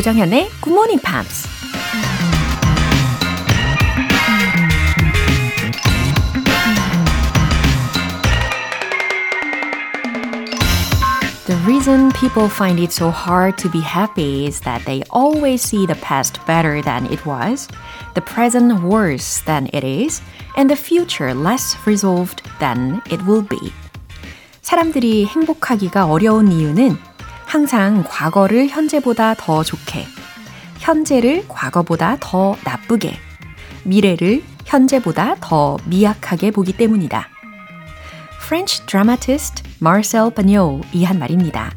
조정현의 Good Morning Pops. The reason people find it so hard to be happy is that they always see the past better than it was, the present worse than it is, and the future less resolved than it will be. 사람들이 행복하기가 어려운 이유는 항상 과거를 현재보다 더 좋게, 현재를 과거보다 더 나쁘게, 미래를 현재보다 더 미약하게 보기 때문이다. French dramatist Marcel Pagnol이 한 말입니다.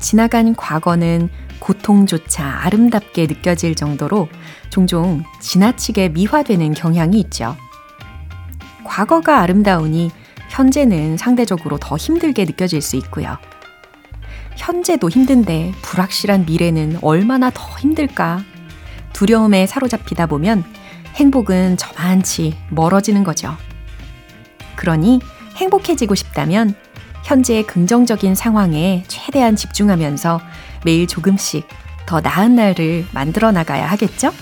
지나간 과거는 고통조차 아름답게 느껴질 정도로 종종 지나치게 미화되는 경향이 있죠. 과거가 아름다우니 현재는 상대적으로 더 힘들게 느껴질 수 있고요. 현재도 힘든데 불확실한 미래는 얼마나 더 힘들까? 두려움에 사로잡히다 보면 행복은 저만치 멀어지는 거죠. 그러니 행복해지고 싶다면 현재의 긍정적인 상황에 최대한 집중하면서 매일 조금씩 더 나은 날을 만들어 나가야 하겠죠?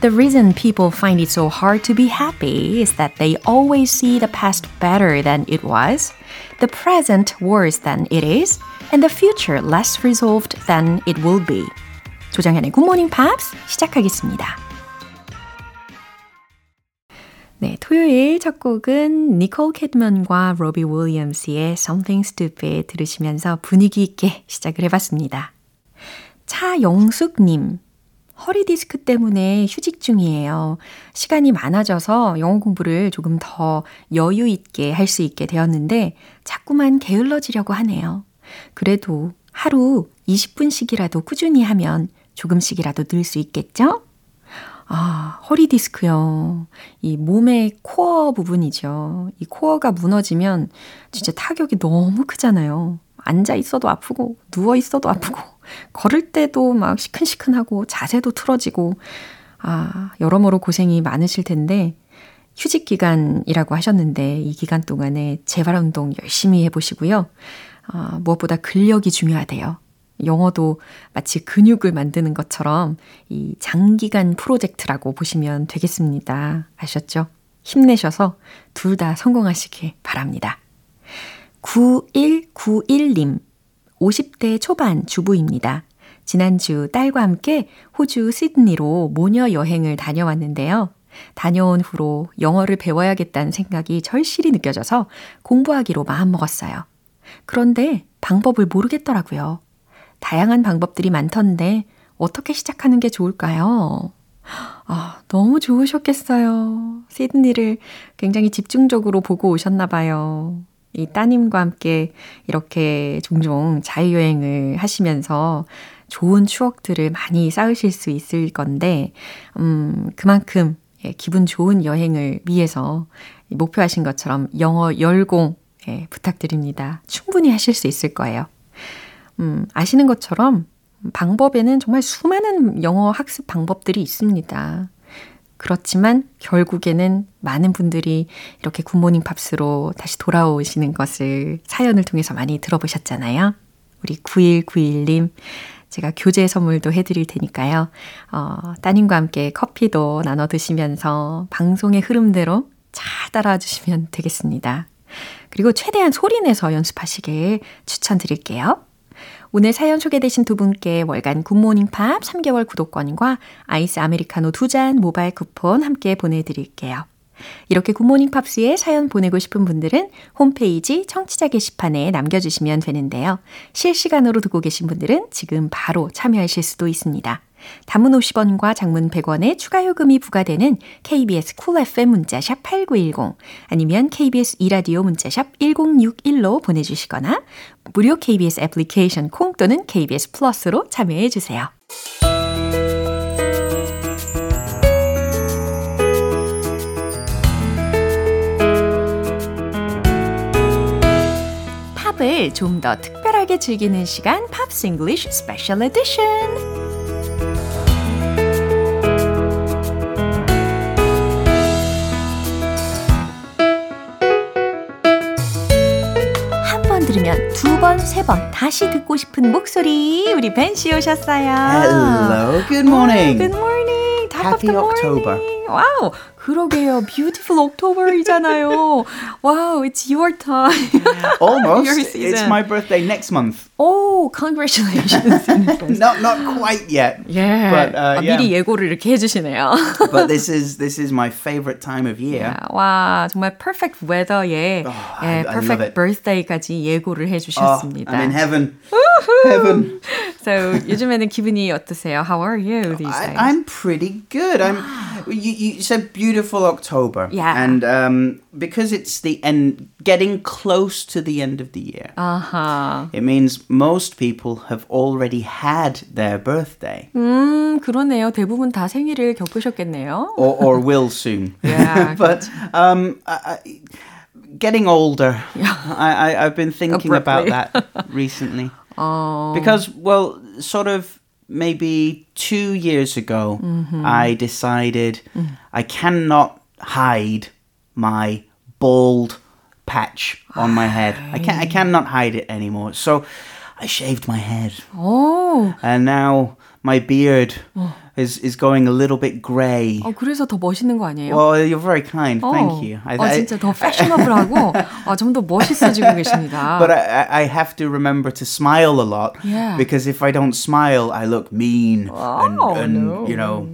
The reason people find it so hard to be happy is that they always see the past better than it was, the present worse than it is, and the future less resolved than it will be. 조정현의 Good Morning Pops 시작하겠습니다. 네, 토요일 첫 곡은 니콜 캐드먼과 로비 윌리엄스의 Something Stupid 들으시면서 분위기 있게 시작을 해봤습니다. 차영숙님, 허리 디스크 때문에 휴직 중이에요. 시간이 많아져서 영어 공부를 조금 더 여유 있게 할 수 있게 되었는데 자꾸만 게을러지려고 하네요. 그래도 하루 20분씩이라도 꾸준히 하면 조금씩이라도 늘 수 있겠죠? 아, 허리 디스크요. 이 몸의 코어 부분이죠. 이 코어가 무너지면 진짜 타격이 너무 크잖아요. 앉아 있어도 아프고, 누워 있어도 아프고, 걸을 때도 막 시큰시큰하고, 자세도 틀어지고, 아, 여러모로 고생이 많으실 텐데, 휴직 기간이라고 하셨는데, 이 기간 동안에 재활 운동 열심히 해보시고요. 아, 무엇보다 근력이 중요하대요. 영어도 마치 근육을 만드는 것처럼 이 장기간 프로젝트라고 보시면 되겠습니다. 아셨죠? 힘내셔서 둘 다 성공하시길 바랍니다. 9191님, 50대 초반 주부입니다. 지난주 딸과 함께 호주 시드니로 모녀 여행을 다녀왔는데요. 다녀온 후로 영어를 배워야겠다는 생각이 절실히 느껴져서 공부하기로 마음먹었어요. 그런데 방법을 모르겠더라고요. 다양한 방법들이 많던데 어떻게 시작하는 게 좋을까요? 아, 너무 좋으셨겠어요. 시드니를 굉장히 집중적으로 보고 오셨나 봐요. 이 따님과 함께 이렇게 종종 자유여행을 하시면서 좋은 추억들을 많이 쌓으실 수 있을 건데, 음, 그만큼 예, 기분 좋은 여행을 위해서 목표하신 것처럼 영어 열공 예, 부탁드립니다. 충분히 하실 수 있을 거예요. 음, 아시는 것처럼 방법에는 정말 수많은 영어 학습 방법들이 있습니다. 그렇지만 결국에는 많은 분들이 이렇게 굿모닝 팝스로 다시 돌아오시는 것을 사연을 통해서 많이 들어보셨잖아요. 우리 9191님, 제가 교재 선물도 해드릴 테니까요. 어, 따님과 함께 커피도 나눠 드시면서 방송의 흐름대로 잘 따라와 주시면 되겠습니다. 그리고 최대한 소리내서 연습하시길 추천드릴게요. 오늘 사연 소개되신 두 분께 월간 굿모닝 팝 3개월 구독권과 아이스 아메리카노 두 잔 모바일 쿠폰 함께 보내드릴게요. 이렇게 굿모닝 팝스에 사연 보내고 싶은 분들은 홈페이지 청취자 게시판에 남겨주시면 되는데요. 실시간으로 듣고 계신 분들은 지금 바로 참여하실 수도 있습니다. 단문 50원과 장문 100원의 추가 요금이 부과되는 KBS 쿨 cool FM 문자샵 8910 아니면 KBS 이라디오 문자샵 1061로 보내주시거나 무료 KBS 애플리케이션 콩 또는 KBS 플러스로 참여해 주세요. 팝을 좀 더 특별하게 즐기는 시간 팝스 잉글리쉬 스페셜 에디션 두 번, 세 번 다시 듣고 싶은 목소리 우리 벤씨 오셨어요. Hello, good morning. Good morning. Top Happy of the October. morning. 와우, 그러게요. Beautiful October이잖아요. wow, it's your time. Almost. Your It's season. my birthday next month. oh, congratulations. in advance. Not not quite yet. yeah. But uh, 아, yeah. 미리 예고를 이렇게 해주시네요. But this is this is my favorite time of year. 와, 정말 perfect weather에 Oh, I- 예, I perfect love it. birthday까지 예고를 Oh, 해주셨습니다. I'm in heaven. heaven. so 요즘에는 기분이 어떠세요? How are you these I, days? I'm pretty good. I'm. You, you said beautiful October. Yeah. And um, because it's the end, getting close to the end of the year. 아하. It means most people have already had their birthday 음, 그러네요. 대부분 다 생일을 겪으셨겠네요. or, or will soon. Yeah, but um, I, I, getting older, I, I, I've been thinking about Abruptly. that recently. 어, Because, well, sort of maybe two years ago, mm-hmm. I decided I cannot hide my bald patch on my head. I can I cannot hide it anymore. So I shaved my head, 오, and now my beard oh is is going a little bit grey. 어, 그래서 더 멋있는 거 아니에요? Well, you're very kind. 어, Thank you. I, 어, I- 진짜 더 패셔너블하고 어, 좀 더 멋있어지고 계십니다. but I, I- I have to remember to smile a lot Yeah. because if I don't smile, I look mean and, Oh, and no. you know.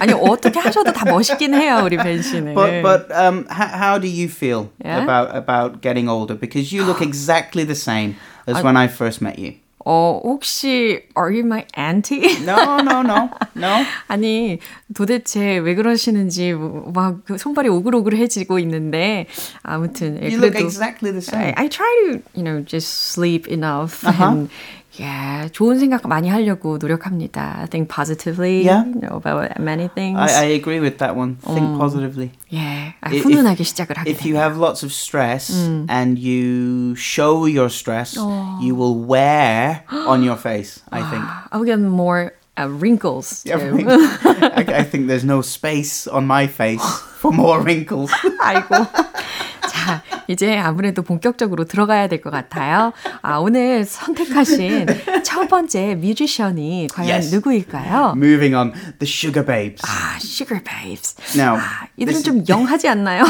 아니 어떻게 하셔도 다 멋있긴 해요 우리 벤 씨는. But but um, how, how do you feel Yeah? about about getting older? Because you look exactly the same as when I first met you. 어 혹시 are you my auntie? No, no, no, no. 아니 도대체 왜 그러시는지 막그 손발이 오글오글해지고 있는데 아무튼 예, You look 그래도 exactly the I, same. I try to you know just sleep enough and yeah 좋은 생각 많이 하려고 노력합니다. Think positively Yeah. you know about many things. I, I agree with that one. Think positively. 예, 아, If- 훈훈하게 시작을 하게 If you 되네요. have lots of stress and you show your stress, you will wear on your face. I think. I'll get more uh, wrinkles Yeah, too. I, I think there's no space on my face for more wrinkles. 아이고. 자, 이제 아무래도 본격적으로 들어가야 될 것 같아요. 아, 오늘 선택하신 첫 번째 뮤지션이 과연 Yes. 누구일까요? Moving on, the Sugar Babes. 아, Sugar Babes. Now, 아, 이들은 좀 영하지 않나요?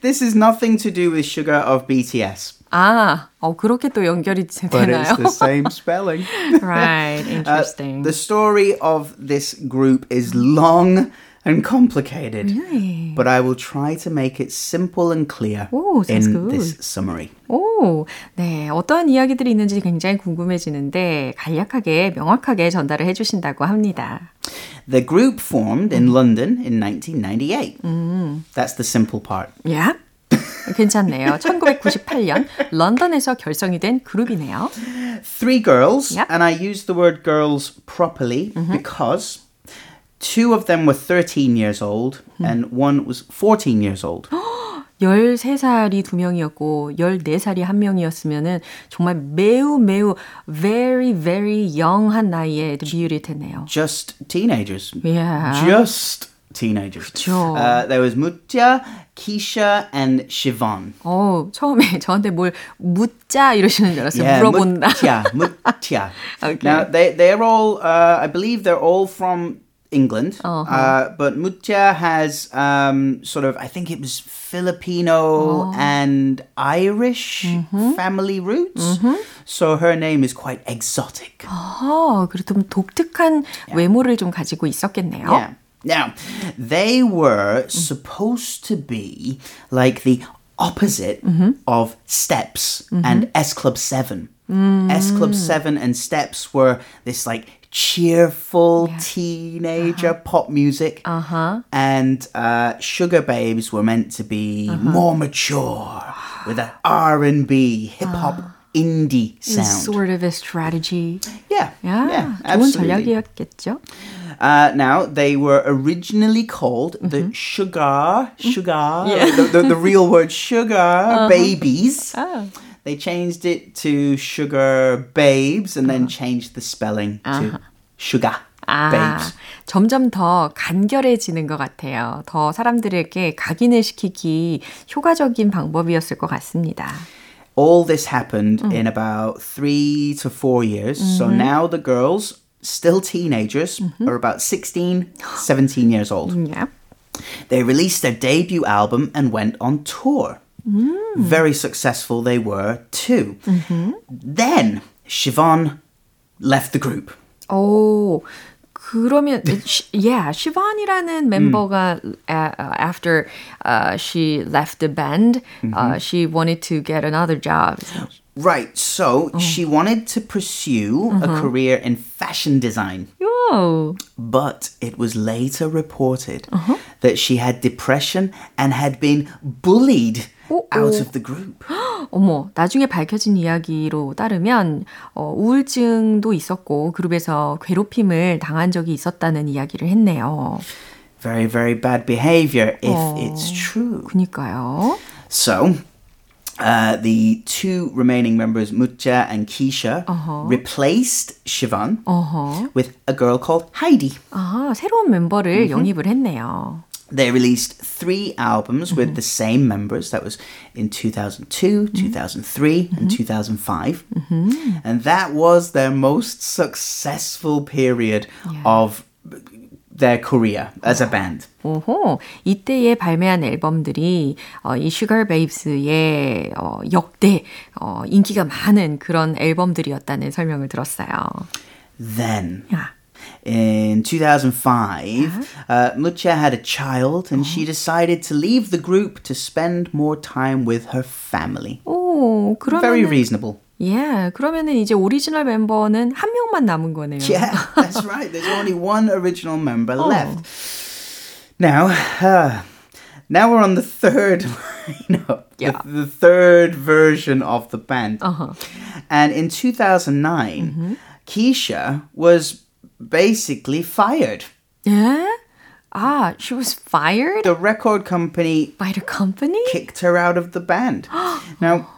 This is nothing to do with Sugar of BTS, 아, 어, 그렇게 또 연결이 but 되나요? it's the same spelling. right, Uh, interesting. the story of this group is long and complicated, Really? but I will try to make it simple and clear Ooh, sounds in good. this summary. 오, 네. 어떠한 이야기들이 있는지 굉장히 궁금해지는데 간략하게 명확하게 전달을 해주신다고 합니다. The group formed in London in 1998. That's the simple part. 야? 괜찮네요. 1998년 런던에서 결성이 된 그룹이네요. Three girls, Yep. and I use the word girls properly because two of them were 13 years old and one was 14 years old. 13살이 두 명이었고 14살이 한 명이었으면은 정말 매우 매우 very very young한 나이에 데뷔를 했네요. Just teenagers. Yeah. Just teenagers. 그쵸. Uh, there was Mutya, Keisha, and Siobhan. 어, 처음에 저한테 뭘 묻자 이러시는 줄 알았어요. Yeah, 물어본다. Mutya, Mutya. Okay. Now they they're all uh, I believe they're all from England, Uh-huh. uh, but Mutya has um, sort of I think it was Filipino and Irish family roots, so her name is quite exotic. 어, 그래도 좀 독특한 외모를 좀 가지고 있었겠네요. Yeah. Now, they were supposed to be like the opposite of Steps and S Club 7. S Club 7 and Steps were this like cheerful yeah. teenager uh-huh. pop music. Uh-huh. And uh, Sugar Babes were meant to be uh-huh. more mature with an R&B hip hop uh-huh. Ah. indie sound. Sort of a strategy. Yeah. Yeah. yeah absolutely. Uh, now they were originally called the mm-hmm. sugar, mm-hmm. sugar, yeah. the, the, the, real word sugar uh-huh. babies. Oh. They changed it to sugar babes and then changed the spelling to sugar 아, babes. 점점 더 간결해지는 것 같아요. 더 사람들에게 각인을 시키기 효과적인 방법이었을 것 같습니다. All this happened in about three to four years. So now the girls, still teenagers, are about 16, 17 years old. Yeah. They released their debut album and went on tour. Very successful they were too. Then Siobhan left the group. 오, 그러면 시- yeah, 시반이라는 멤버가 uh, after uh, she left the band, uh, she wanted to get another job. Right, so she wanted to pursue a career in fashion design. Oh, But it was later reported that she had depression and had been bullied out of the group. 어머, 나중에 밝혀진 이야기로 따르면 어, 우울증도 있었고 그룹에서 괴롭힘을 당한 적이 있었다는 이야기를 했네요. Very, very bad behavior if it's true. 그니까요. So, uh, the two remaining members, Mutja and Keisha, replaced Siobhan 어허. with a girl called Heidi. 아, 새로운 멤버를 영입을 했네요. They released three albums with the same members. That was in 2002, 2003, and 2005. And that was their most successful period of their career as a band. 오호, 이때에 발매한 앨범들이 어, 이 슈가 베이브스의 어, 역대 어, 인기가 많은 그런 앨범들이었다는 설명을 들었어요. Then, 야, in 2005, uh-huh. uh, Mutya had a child and she oh. decided to leave the group to spend more time with her family. Oh, 그러면은, Very reasonable. Yeah, 그러면은 이제 오리지널 멤버는 한 명만 남은 거네요. Yeah, that's right. There's only one original member oh. left. Now, uh, now we're on the third lineup, yeah. the, the, third version of the band. Uh-huh. And in 2009, mm-hmm. Keisha was basically fired. Yeah? Ah, she was fired? The record company. By the company? Kicked her out of the band. now,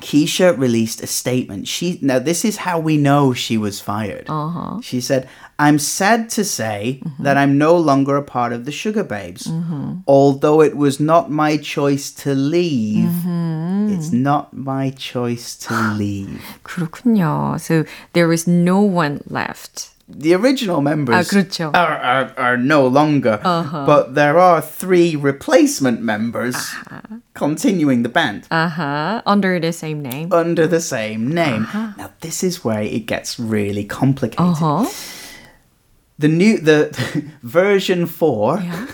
Keisha released a statement. She now this is how we know she was fired. Uh-huh. She said, "I'm sad to say mm-hmm. that I'm no longer a part of the Sugababes. Mm-hmm. Although it was not my choice to leave, mm-hmm. it's not my choice to leave." 그렇군요. So there is no one left the original members ah, are, are, are no longer, uh-huh. but there are three replacement members uh-huh. continuing the band. Uh huh. Under the same name. Under the same name. Uh-huh. Now, this is where it gets really complicated. Uh huh. The new the, the version four, yeah.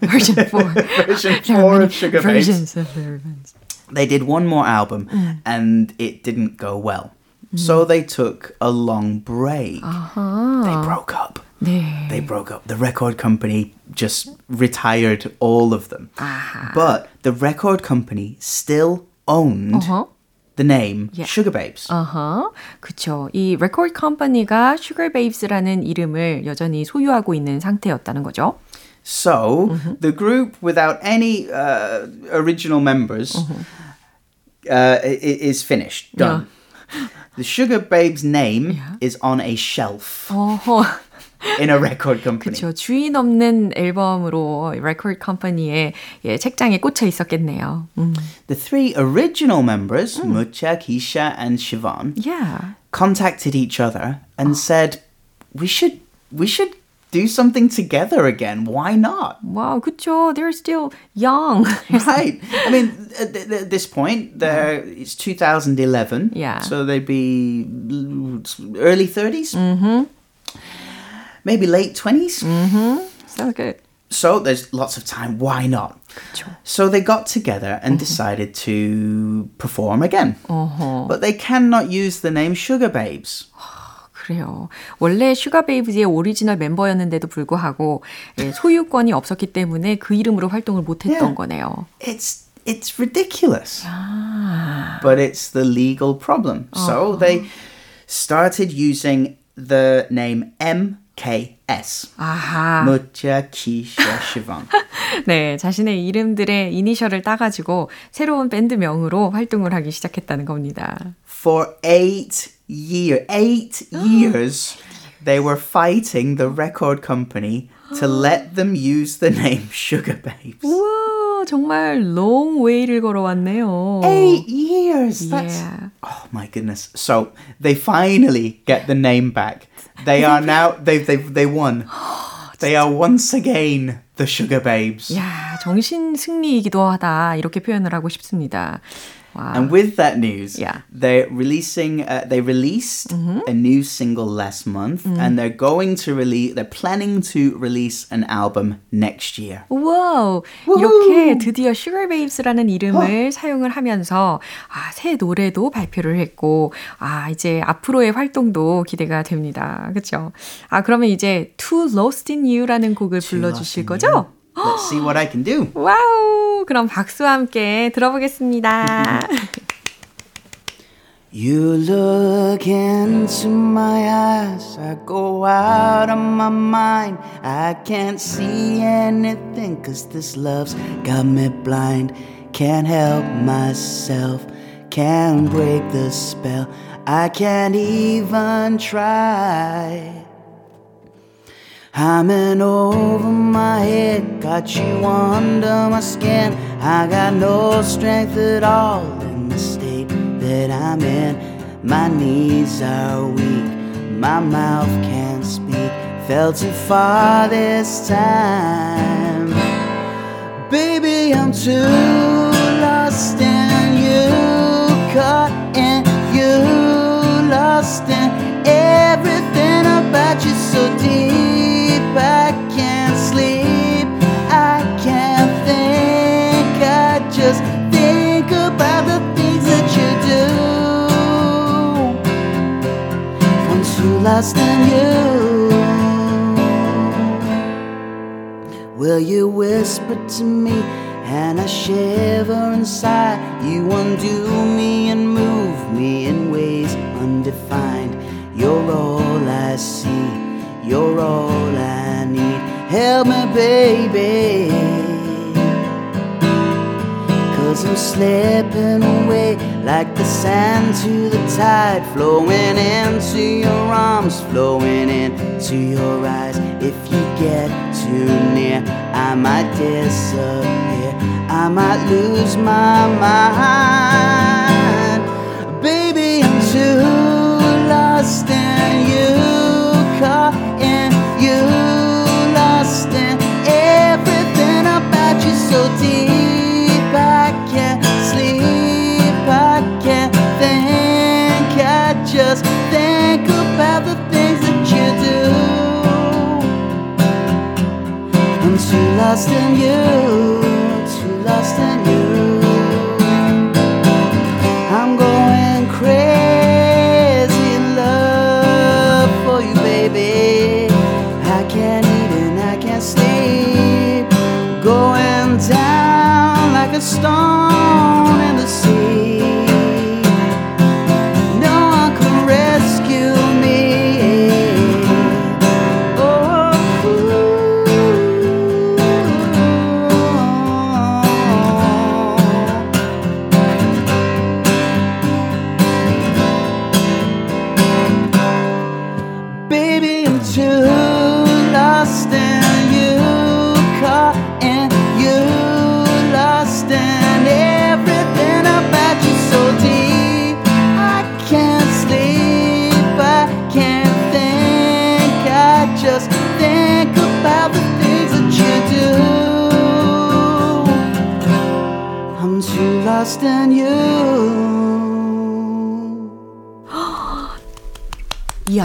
version four, version four of Sugar Versions of the Ribbons. They did one more album, mm. and it didn't go well. So they took a long break. Uh-huh. They broke up. 네. They broke up. The record company just retired all of them. Uh-huh. But the record company still owned uh-huh. the name yeah. Sugababes. Uh-huh. 그렇죠. 이 record company가 Sugar Babes라는 이름을 여전히 소유하고 있는 상태였다는 거죠. So, mm-hmm. the group without any uh, original members mm-hmm. uh, is finished, done. Yeah. The Sugababe's name yeah. is on a shelf. 어허. in a record company. 그렇죠. 주인 없는 앨범으로 record company의 예, 책장에 꽂혀 있었겠네요. 음. The three original members, 음. Mutya, Keisha, and Siobhan, yeah. contacted each other and oh. said, "We should, we should do something together again. Why not?" Wow, 그쵸. They're still young. right. I mean, at, th- th- this point, they're, it's 2011. Yeah. So they'd be early 30s. Mm-hmm. Maybe late 20s. Mm-hmm. so good. So there's lots of time. Why not? So they got together and mm-hmm. decided to perform again. Uh-huh. But they cannot use the name Sugababes. 그래요. 원래 슈가 베이브즈의 오리지널 멤버였는데도 불구하고 예, 소유권이 없었기 때문에 그 이름으로 활동을 못했던 Yeah. 거네요. It's it's ridiculous. But it's the legal problem. So they started using the name MKS. 아하. Keisha Siobhan. 네, 자신의 이름들의 이니셜을 따가지고 새로운 밴드명으로 활동을 하기 시작했다는 겁니다. For eight year, eight years, they were fighting the record company to let them use the name Sugababes. 우와, 정말 long way를 걸어왔네요. Eight years. That's yeah. oh my goodness. So they finally get the name back. They are now they've they've they won. They are once again the Sugar Babes. 야, 정신 승리이기도 하다 이렇게 표현을 하고 싶습니다. 와. And with that news, Yeah. they're releasing. Uh, they released a new single last month, and they're going to release. They're planning to release an album next year. 와우! 이렇게 드디어 Sugar Babes라는 이름을 사용을 하면서 아, 새 노래도 발표를 했고 아, 이제 앞으로의 활동도 기대가 됩니다. 그렇죠? 아, 그러면 이제 Too Lost in You라는 곡을 불러 주실 거죠? Let's see what I can do. 와우! 그럼 박수와 함께 들어보겠습니다. You look into my eyes, I go out of my mind. I can't see anything, cause this love's got me blind. Can't help myself, can't break the spell. I can't even try. I'm in over my head, got you under my skin. I got no strength at all in the state that I'm in. My knees are weak, my mouth can't speak. Fell too far this time. Baby, I'm too lost in you, caught in you, lost in everything about you so deep. Lost in you. Will you whisper to me and I shiver inside? You undo me and move me in ways undefined. You're all I see, you're all I need. Help me, baby. I'm slipping away like the sand to the tide, flowing into your arms, flowing into your eyes. If you get too near, I might disappear, I might lose my mind. Lost in you,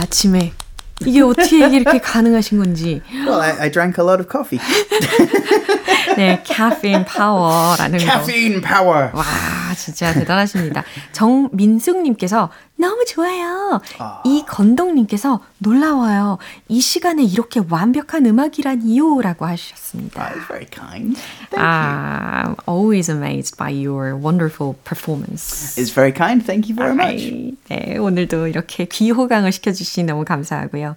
아침에 이게 어떻게 이렇게 가능하신 건지. Well, I, I drank a lot of coffee. 네, caffeine power라는 거. Caffeine power. 와, 진짜 대단하십니다. 정민숙님께서 너무 좋아요. 이건동님께서 놀라워요. 이 시간에 이렇게 완벽한 음악이라니요. 라고 하셨습니다. That is very kind. I'm always amazed by your wonderful performance. It's very kind. Thank you very much. 아이, 네, 오늘도 이렇게 귀호강을 시켜주시니 너무 감사하고요.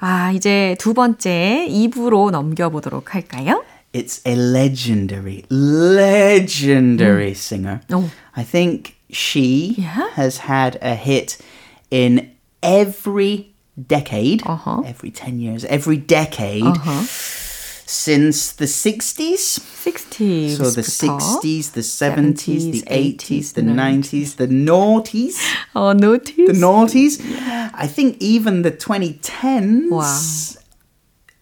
아, 이제 두 번째 2부로 넘겨보도록 할까요? It's a legendary, legendary singer. Oh. I think she Yeah? has had a hit in every decade, Uh-huh. every 10 years, every decade Uh-huh. since the 60s. 60s. So the 60s, the 70s, the 80s, the 90s, the noughties. 어, notice. The noughties. I think even the 2010s. Wow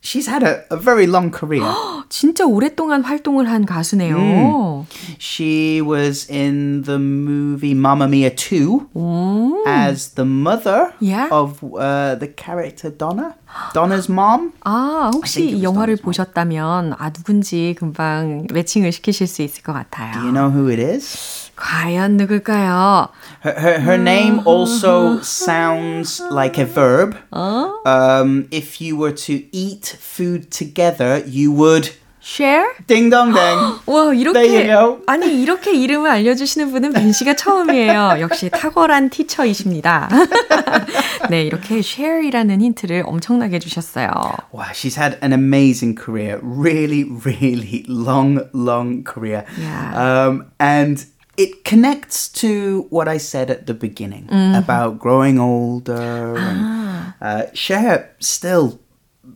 She's had a, a very long career. 진짜 오랫동안 활동을 한 가수네요. She was in the movie Mamma Mia 2 as the mother Yeah. of uh, the character Donna. Donna's mom. 아, I think 혹시 it 이 was 영화를 Donna's mom. 보셨다면 아 누군지 금방 매칭을 시키실 수 있을 것 같아요. Do you know who it is? 과연 누굴까요? Her, her, her name also sounds like a verb. Um, if you were to eat food together, you would Share? ding dong dang. 와 There 이렇게 you go. 아니 이렇게 이름을 알려주시는 분은 빈 씨가 처음이에요. 역시 탁월한 티처이십니다. 네 이렇게 share이라는 힌트를 엄청나게 주셨어요. Wow, she's had an amazing career. Really, really long, long career. Yeah. Um, and it connects to what I said at the beginning about growing older. And, uh, Cher still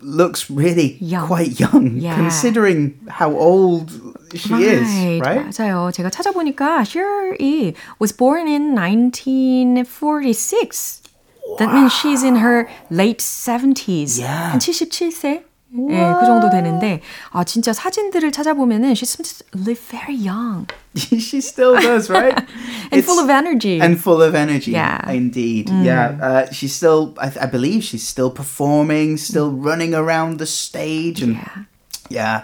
looks really Young. quite young, Yeah. considering how old she is, right? 맞아요. 제가 찾아보니까 Cher이 was born in 1946. That means she's in her late 70s. Yeah. 한 77세? 네, 그 정도 되는데 아 진짜 사진들을 찾아보면은 she seems to live very young she still does, right? and It's- full of energy. and full of energy. Yeah. indeed. Yeah, uh, she's still. I, I believe she's still performing, still running around the stage, and yeah,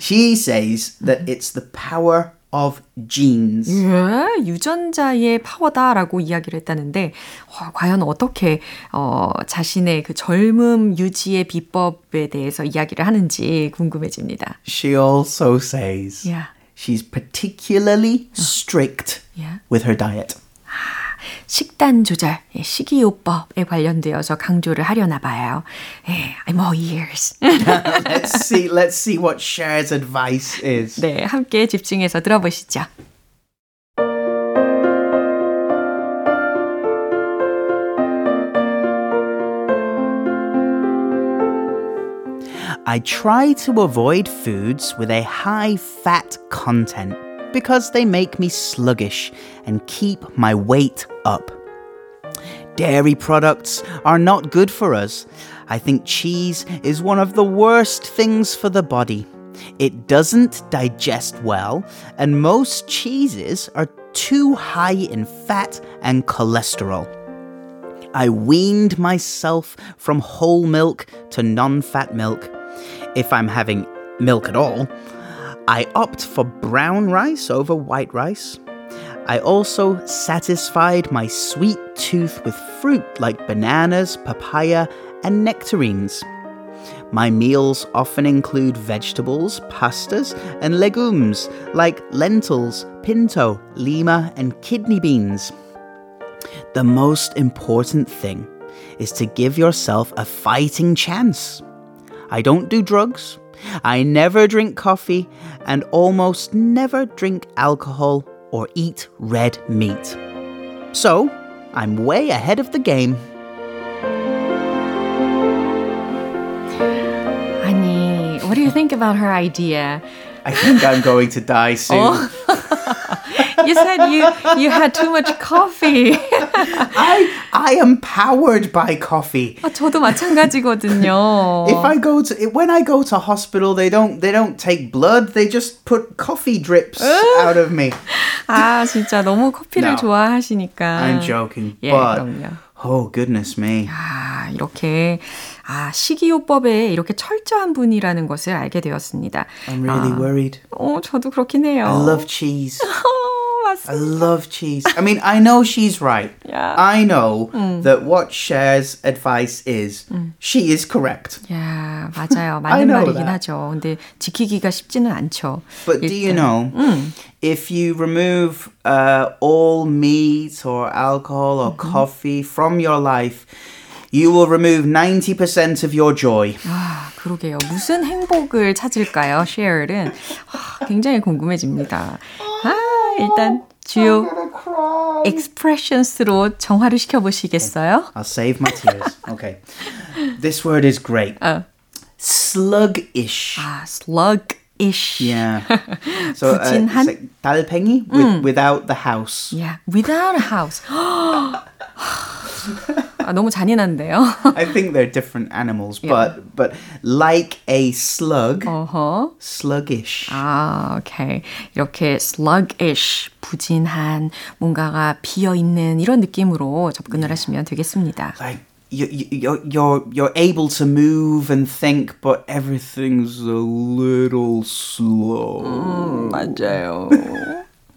she says that it's the power of genes. 예, 유전자의 파워다라고 이야기를 했다는데 와, 과연 어떻게 어, 자신의 그 젊음 유지의 비법에 대해서 이야기를 하는지 궁금해집니다. She also says Yeah. she's particularly strict Yeah. with her diet. 식단 조절, 예, 식이요법에 관련되어서 강조를 하려나 봐요. 예, I'm all ears. let's see. Let's see what Cher's advice is. 네, 함께 집중해서 들어보시죠. I try to avoid foods with a high fat content because they make me sluggish and keep my weight up. Dairy products are not good for us. I think cheese is one of the worst things for the body. It doesn't digest well, and most cheeses are too high in fat and cholesterol. I weaned myself from whole milk to non fat milk. If I'm having milk at all, I opt for brown rice over white rice. I also satisfied my sweet tooth with fruit like bananas, papaya, and nectarines. My meals often include vegetables, pastas, and legumes like lentils, pinto, lima, and kidney beans. The most important thing is to give yourself a fighting chance. I don't do drugs, I never drink coffee, and almost never drink alcohol or eat red meat. So, I'm way ahead of the game. 아니, what do you think about her idea? I think I'm going to die soon. Oh. You said you you had too much coffee. I I am powered by coffee. 아, 저도 마찬가지거든요. If I go to when I go to hospital, they don't they don't take blood. They just put coffee drips out of me. 아, 진짜 너무 커피를 No. 좋아하시니까. I'm joking, 예, but 그럼요. oh goodness me. 아, 이렇게 아, 식이요법에 이렇게 철저한 분이라는 것을 알게 되었습니다. I'm really worried. 어, 저도 그렇긴 해요. I love cheese. 어, I 맞습니다. love cheese. I mean, I know she's right. Yeah. I know that what Cher's advice is, she is correct. 야, 맞아요. I 맞는 know 말이긴 that. 하죠. 근데 지키기가 쉽지는 않죠. But do you 일단. know, if you remove uh, all meat or alcohol or coffee from your life, you will remove 90% of your joy. 아, 그러게요. 무슨 행복을 찾을까요? 쉐어는 아, 굉장히 궁금해집니다. 아, 일단 주요 expressions로 정화를 시켜보시겠어요? I'll save my tears. okay. This word is great. 어. sluggish. 아, sluggish. Yeah. So uh, 부진한? it's like 달팽이 with, without the house. Yeah, without a house. 아, 너무 잔인한데요. I think they're different animals, but but like a slug, 어허. sluggish. 아, 오케이. 이렇게 sluggish, 부진한, 뭔가가 비어 있는 이런 느낌으로 접근을 하시면 되겠습니다. Like you, you, you're you're you're able to move and think, but everything's a little slow. 맞아요.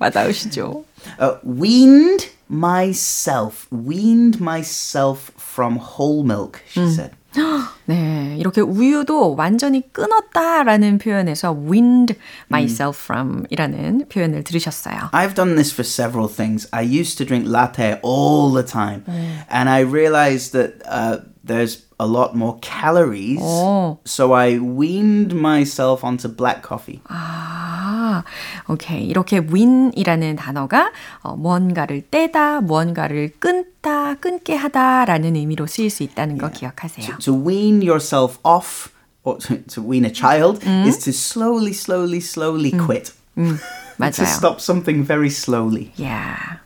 맞아우시죠? Uh, weaned myself, weaned myself from whole milk. She said. 네, 이렇게 우유도 완전히 끊었다라는 표현에서 weaned myself from 이라는 표현을 들으셨어요. I've done this for several things. I used to drink latte all the time, and I realized that uh, there's a lot more calories. 오. So I weaned myself onto black coffee. 아, 오케이. 이렇게 win이라는 단어가 어, 무언가를 떼다, 무언가를 끊다, 끊게 하다라는 의미로 쓰일 수 있다는 거 기억하세요. To wean yourself off, or to, to wean a child, is to slowly, slowly, slowly quit. to 맞아요. stop something very slowly. Yeah.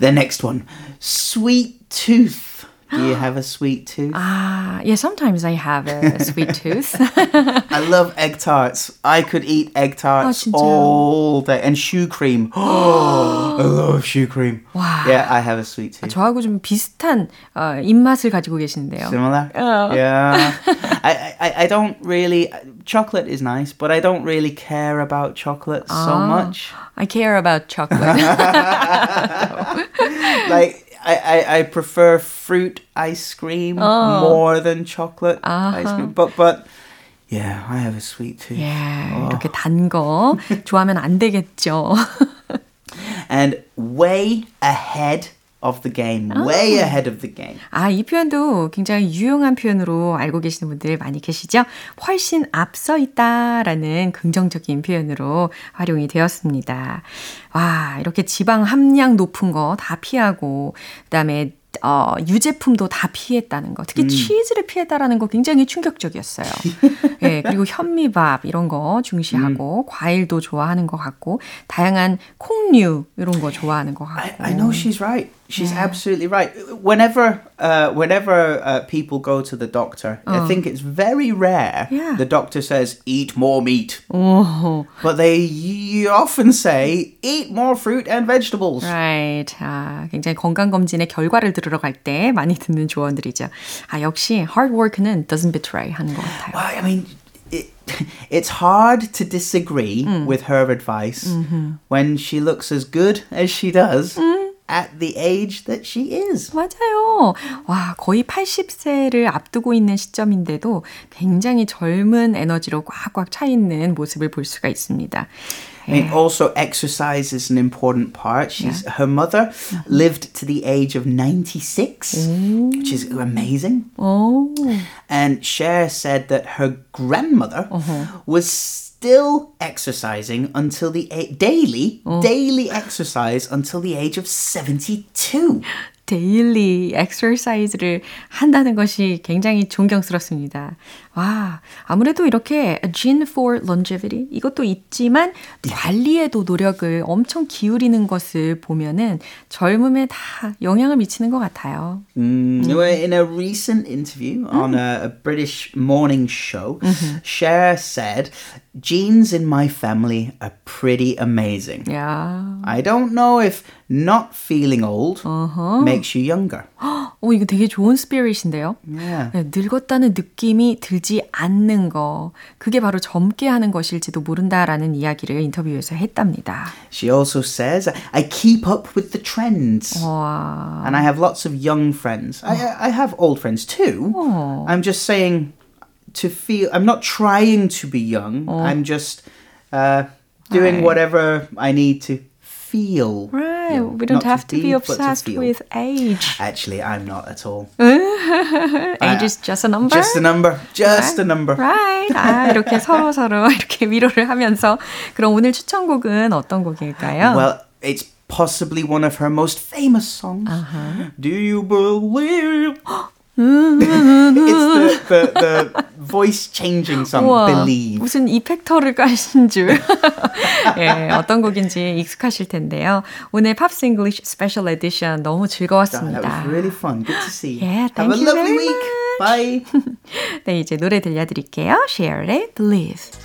The next one, sweet tooth. Do you have a sweet tooth? Ah, yeah, sometimes I have a, a sweet tooth. I love egg tarts. I could eat egg tarts oh, all day. And choux cream. Oh, I love choux cream. Wow. Yeah, I have a sweet tooth. 저하고 좀 비슷한 입맛을 가지고 계신데요. Similar? Yeah. I, I, I don't really... Chocolate is nice, but I don't really care about chocolate so ah, much. I care about chocolate. like I, I, I prefer fruit ice cream more than chocolate ice cream. But, but, yeah, I have a sweet tooth. 예, 이렇게 단 거 좋아하면 안 되겠죠. And way ahead of the game. Way ahead of the game. 아, 이 표현도 굉장히 유용한 표현으로 알고 계시는 분들 많이 계시죠? 훨씬 앞서 있다라는 긍정적인 표현으로 활용이 되었습니다. 와, 이렇게 지방 함량 높은 거 다 피하고, 그 다음에 어, 유제품도 다 피했다는 거. 특히 치즈를 피했다라는 거 굉장히 충격적이었어요. 예, 그리고 현미밥 이런 거 중시하고 과일도 좋아하는 것 같고 다양한 콩류 이런 거 좋아하는 것 I, 같고. I know she's right. She's absolutely right. Whenever, uh, whenever uh, people go to the doctor, I think it's very rare. Yeah. The doctor says, "Eat more meat," 오. but they often say, "Eat more fruit and vegetables." Right. 아, 굉장히 건강 검진의 결과를 들 으러 갈 때 많이 듣는 조언들이죠. 아, 역시 hard work는 doesn't betray 하는 것 같아요. Well, I mean, it, it's hard to disagree with her advice when she looks as good as she does at the age that she is. 맞아요. 와, 거의 80세를 앞두고 있는 시점인데도 굉장히 젊은 에너지로 꽉꽉 차 있는 모습을 볼 수가 있습니다. I mean, also exercise is an important part. She's her mother lived to the age of ninety six, which is amazing. 오. And Cher said that her grandmother was still exercising until the a- daily daily exercise until the age of seventy two. 데일리 엑서사이즈를 한다는 것이 굉장히 존경스럽습니다. 와, 아무래도 이렇게 a gene for longevity 이것도 있지만 관리에도 노력을 엄청 기울이는 것을 보면은 젊음에 다 영향을 미치는 것 같아요. Mm. In a recent interview on a, a British morning show, Cher said, "Genes in my family are pretty amazing. 야, I don't know if not feeling old makes you younger." 오 이거 되게 좋은 스피릿인데요. Yeah. 네, 늙었다는 느낌이 들지 않는 거, 그게 바로 젊게 하는 것일지도 모른다라는 이야기를 인터뷰에서 했답니다. She also says, "I keep up with the trends." 와, And I have lots of young friends. I, I have old friends too. I'm just saying to feel, I'm not trying to be young. I'm just uh, doing Right. whatever I need to feel. right. young. We don't Not to have to be but to obsessed feel. with age. Actually, I'm not at all. Age is just a number. Just a number. Just a number. Right. 아, 이렇게 서로 서로 이렇게 위로를 하면서 그럼 오늘 추천곡은 어떤 곡일까요? Well, it's possibly one of her most famous songs. Do you believe it's the, the, the voice changing song, 우와, Believe. 무슨 이펙터를 까신 줄. 예, 어떤 곡인지 익숙하실 텐데요. 오늘 팝스 잉글리쉬 스페셜 에디션 너무 즐거웠습니다. That was really fun. Good to see. Yeah, Have a thank you lovely very week. Bye. 네, 이제 노래 들려드릴게요. Cher의 Believe.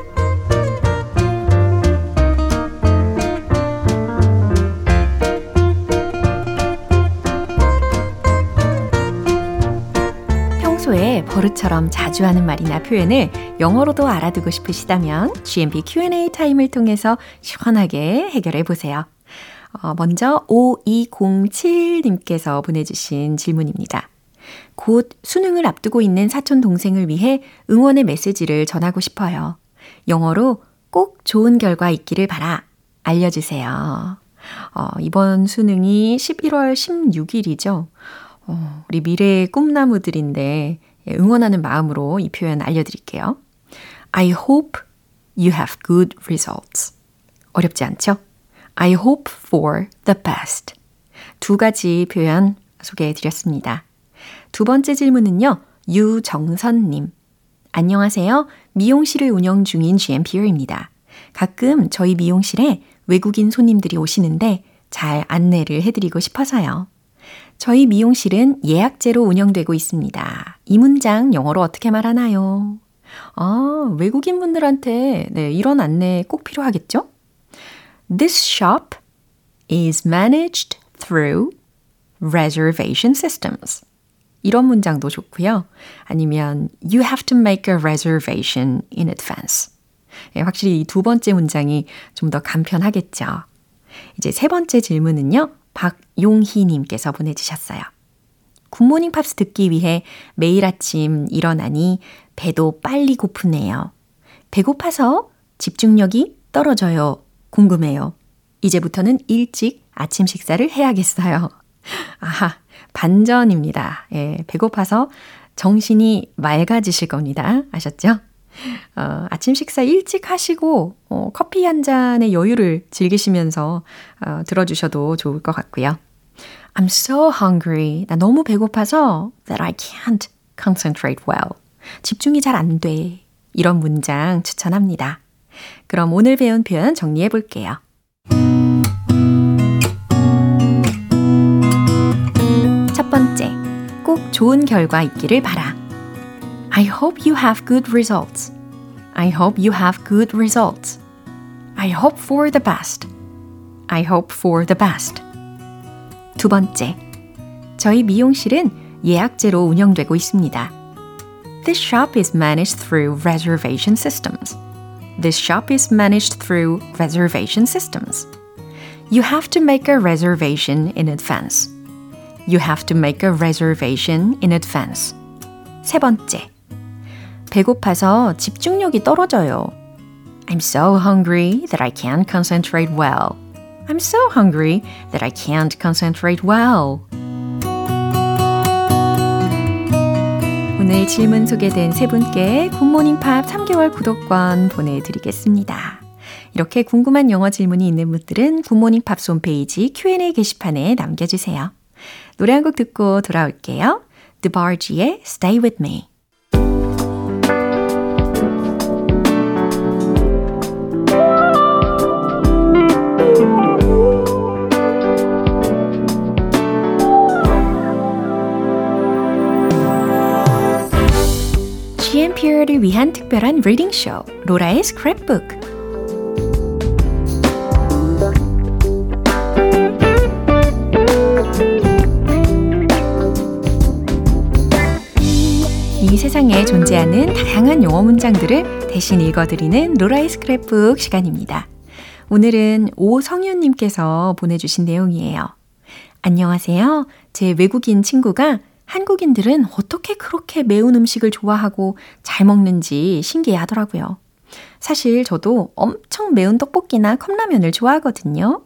버릇처럼 자주 하는 말이나 표현을 영어로도 알아두고 싶으시다면 GMP Q&A 타임을 통해서 시원하게 해결해 보세요. 어, 먼저 5207님께서 보내주신 질문입니다. 곧 수능을 앞두고 있는 사촌 동생을 위해 응원의 메시지를 전하고 싶어요. 영어로 꼭 좋은 결과 있기를 바라 알려주세요. 어, 이번 수능이 11월 16일이죠. 어, 우리 미래의 꿈나무들인데 응원하는 마음으로 이 표현 알려드릴게요. I hope you have good results. 어렵지 않죠? I hope for the best. 두 가지 표현 소개해 드렸습니다. 두 번째 질문은요. 유정선님. 안녕하세요. 미용실을 운영 중인 GMPR입니다. 가끔 저희 미용실에 외국인 손님들이 오시는데 잘 안내를 해드리고 싶어서요. 저희 미용실은 예약제로 운영되고 있습니다. 이 문장 영어로 어떻게 말하나요? 아, 외국인 분들한테 네, 이런 안내 꼭 필요하겠죠? This shop is managed through reservation systems. 이런 문장도 좋고요. 아니면 you have to make a reservation in advance. 예, 확실히 이 두 번째 문장이 좀 더 간편하겠죠. 이제 세 번째 질문은요. 박용희님께서 보내주셨어요. 굿모닝 팝스 듣기 위해 매일 아침 일어나니 배도 빨리 고프네요. 배고파서 집중력이 떨어져요. 궁금해요. 이제부터는 일찍 아침 식사를 해야겠어요. 아하, 반전입니다. 예, 배고파서 정신이 맑아지실 겁니다. 아셨죠? 어, 아침 식사 일찍 하시고 어, 커피 한 잔의 여유를 즐기시면서 어, 들어주셔도 좋을 것 같고요. I'm so hungry. 나 너무 배고파서 that I can't concentrate well. 집중이 잘 안 돼. 이런 문장 추천합니다. 그럼 오늘 배운 표현 정리해 볼게요. 첫 번째, 꼭 좋은 결과 있기를 바라. I hope you have good results. I hope you have good results. I hope for the best. I hope for the best. 두 번째, 저희 미용실은 예약제로 운영되고 있습니다. This shop is managed through reservation systems. This shop is managed through reservation systems. You have to make a reservation in advance. You have to make a reservation in advance. 세 번째. 배고파서 집중력이 떨어져요. I'm so hungry that I can't concentrate well. I'm so hungry that I can't concentrate well. 오늘 질문 소개된 세 분께 굿모닝 팝 3개월 구독권 보내드리겠습니다. 이렇게 궁금한 영어 질문이 있는 분들은 굿모닝 팝스 홈페이지 Q&A 게시판에 남겨주세요. 노래 한 곡 듣고 돌아올게요. Barge의 Stay With Me. GMP를 위한 특별한 리딩 쇼, 로라의 스크랩북. 이 세상에 존재하는 다양한 영어 문장들을 대신 읽어드리는 로라의 스크랩북 시간입니다. 오늘은 오성윤님께서 보내주신 내용이에요. 안녕하세요. 제 외국인 친구가 한국인들은 어떻게 그렇게 매운 음식을 좋아하고 잘 먹는지 신기해 하더라고요. 사실 저도 엄청 매운 떡볶이나 컵라면을 좋아하거든요.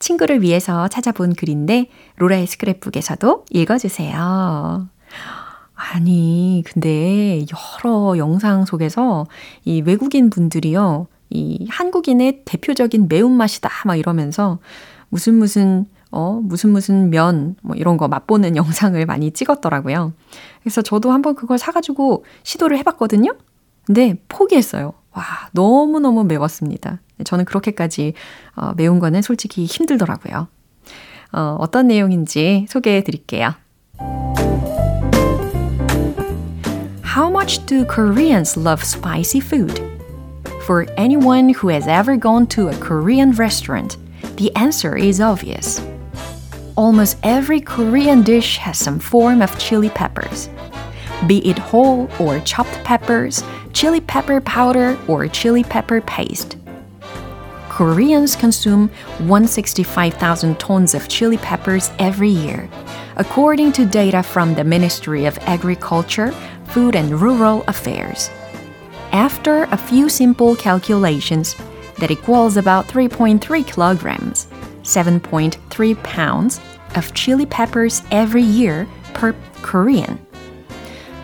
친구를 위해서 찾아본 글인데 로라의 스크랩북에서도 읽어주세요. 아니, 근데 여러 영상 속에서 이 외국인 분들이요, 이 한국인의 대표적인 매운맛이다, 막 이러면서 무슨 무슨, 어, 무슨 무슨 면, 뭐 이런 거 맛보는 영상을 많이 찍었더라고요. 그래서 저도 한번 그걸 사가지고 시도를 해봤거든요? 근데 포기했어요. 와, 너무너무 매웠습니다. 저는 그렇게까지 어, 매운 거는 솔직히 힘들더라고요. 어, 어떤 내용인지 소개해 드릴게요. How much do Koreans love spicy food? For anyone who has ever gone to a Korean restaurant, the answer is obvious. Almost every Korean dish has some form of chili peppers. Be it whole or chopped peppers, chili pepper powder, or chili pepper paste. Koreans consume 165,000 tons of chili peppers every year, according to data from the Ministry of Agriculture, Food and Rural Affairs. After a few simple calculations, that equals about 3.3 kilograms, 7.3 pounds of chili peppers every year per Korean.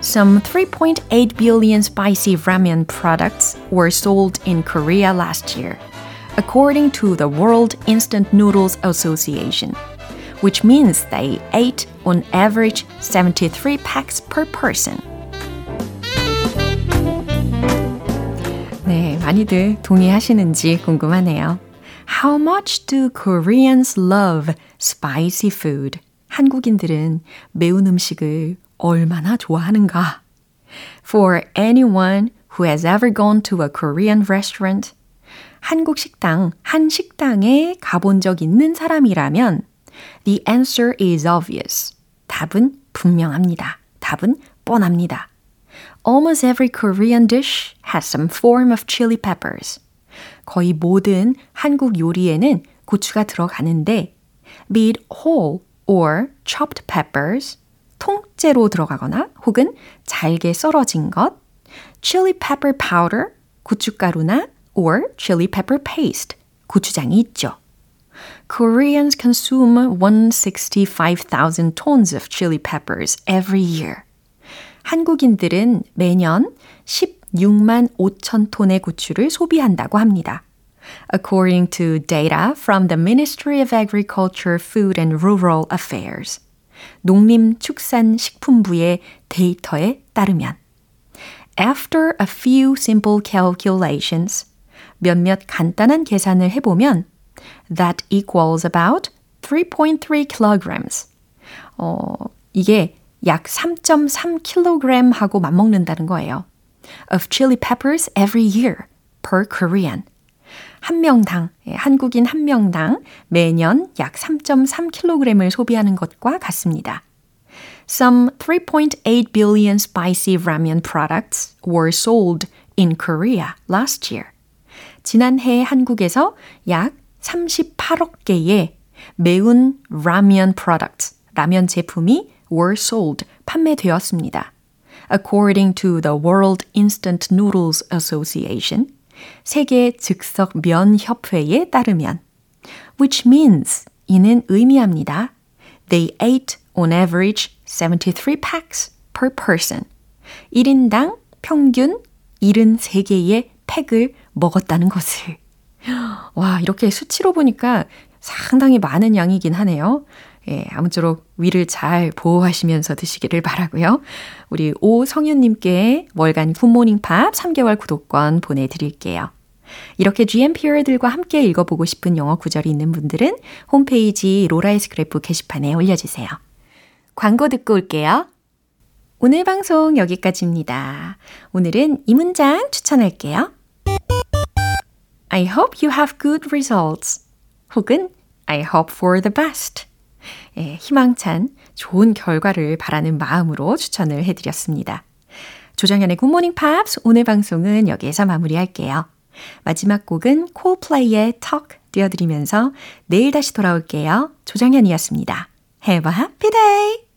Some 3.8 billion spicy ramen products were sold in Korea last year, according to the World Instant Noodles Association, which means they ate on average 73 packs per person. 네, 많이들 동의하시는지 궁금하네요. How much do Koreans love spicy food? 한국인들은 매운 음식을 얼마나 좋아하는가? For anyone who has ever gone to a Korean restaurant, 한국 식당, 한 식당에 가본 적 있는 사람이라면 the answer is obvious. 답은 분명합니다. 답은 뻔합니다. Almost every Korean dish has some form of chili peppers. 거의 모든 한국 요리에는 고추가 들어가는데 be it whole or chopped peppers 통째로 들어가거나 혹은 잘게 썰어진 것 chili pepper powder 고춧가루나 or chili pepper paste 고추장이 있죠. Koreans consume 165,000 tons of chili peppers every year. 한국인들은 매년 16만 5천 톤의 고추를 소비한다고 합니다. According to data from the Ministry of Agriculture, Food and Rural Affairs. 농림축산식품부의 데이터에 따르면 After a few simple calculations, 몇몇 간단한 계산을 해보면 that equals about 3.3 kilograms. 어, 이게 약 3.3kg 하고 맞먹는다는 거예요. Of chili peppers every year per Korean. 한 명당, 한국인 한 명당 매년 약 3.3kg을 소비하는 것과 같습니다. Some 3.8 billion spicy ramen products were sold in Korea last year. 지난해 한국에서 약 38억 개의 매운 라면 products, 라면 제품이 were sold, 판매되었습니다. According to the World Instant Noodles Association, 세계 즉석 면 협회에 따르면 which means 이는 의미합니다. They ate on average 73 packs per person. 1인당 평균 73개의 팩을 먹었다는 것을. 와, 이렇게 수치로 보니까 상당히 많은 양이긴 하네요. 예, 아무쪼록 위를 잘 보호하시면서 드시기를 바라고요. 우리 오성윤님께 월간 굿모닝 팝 3개월 구독권 보내드릴게요. 이렇게 GMPR들과 함께 읽어보고 싶은 영어 구절이 있는 분들은 홈페이지 로라의 스크랩북 게시판에 올려주세요. 광고 듣고 올게요. 오늘 방송 여기까지입니다. 오늘은 이 문장 추천할게요. I hope you have good results. 혹은 I hope for the best. 예, 희망찬 좋은 결과를 바라는 마음으로 추천을 해드렸습니다. 조정현의 굿모닝 팝스 오늘 방송은 여기에서 마무리할게요. 마지막 곡은 코플레이의 Talk 띄워드리면서 내일 다시 돌아올게요. 조정현이었습니다. Have a happy day!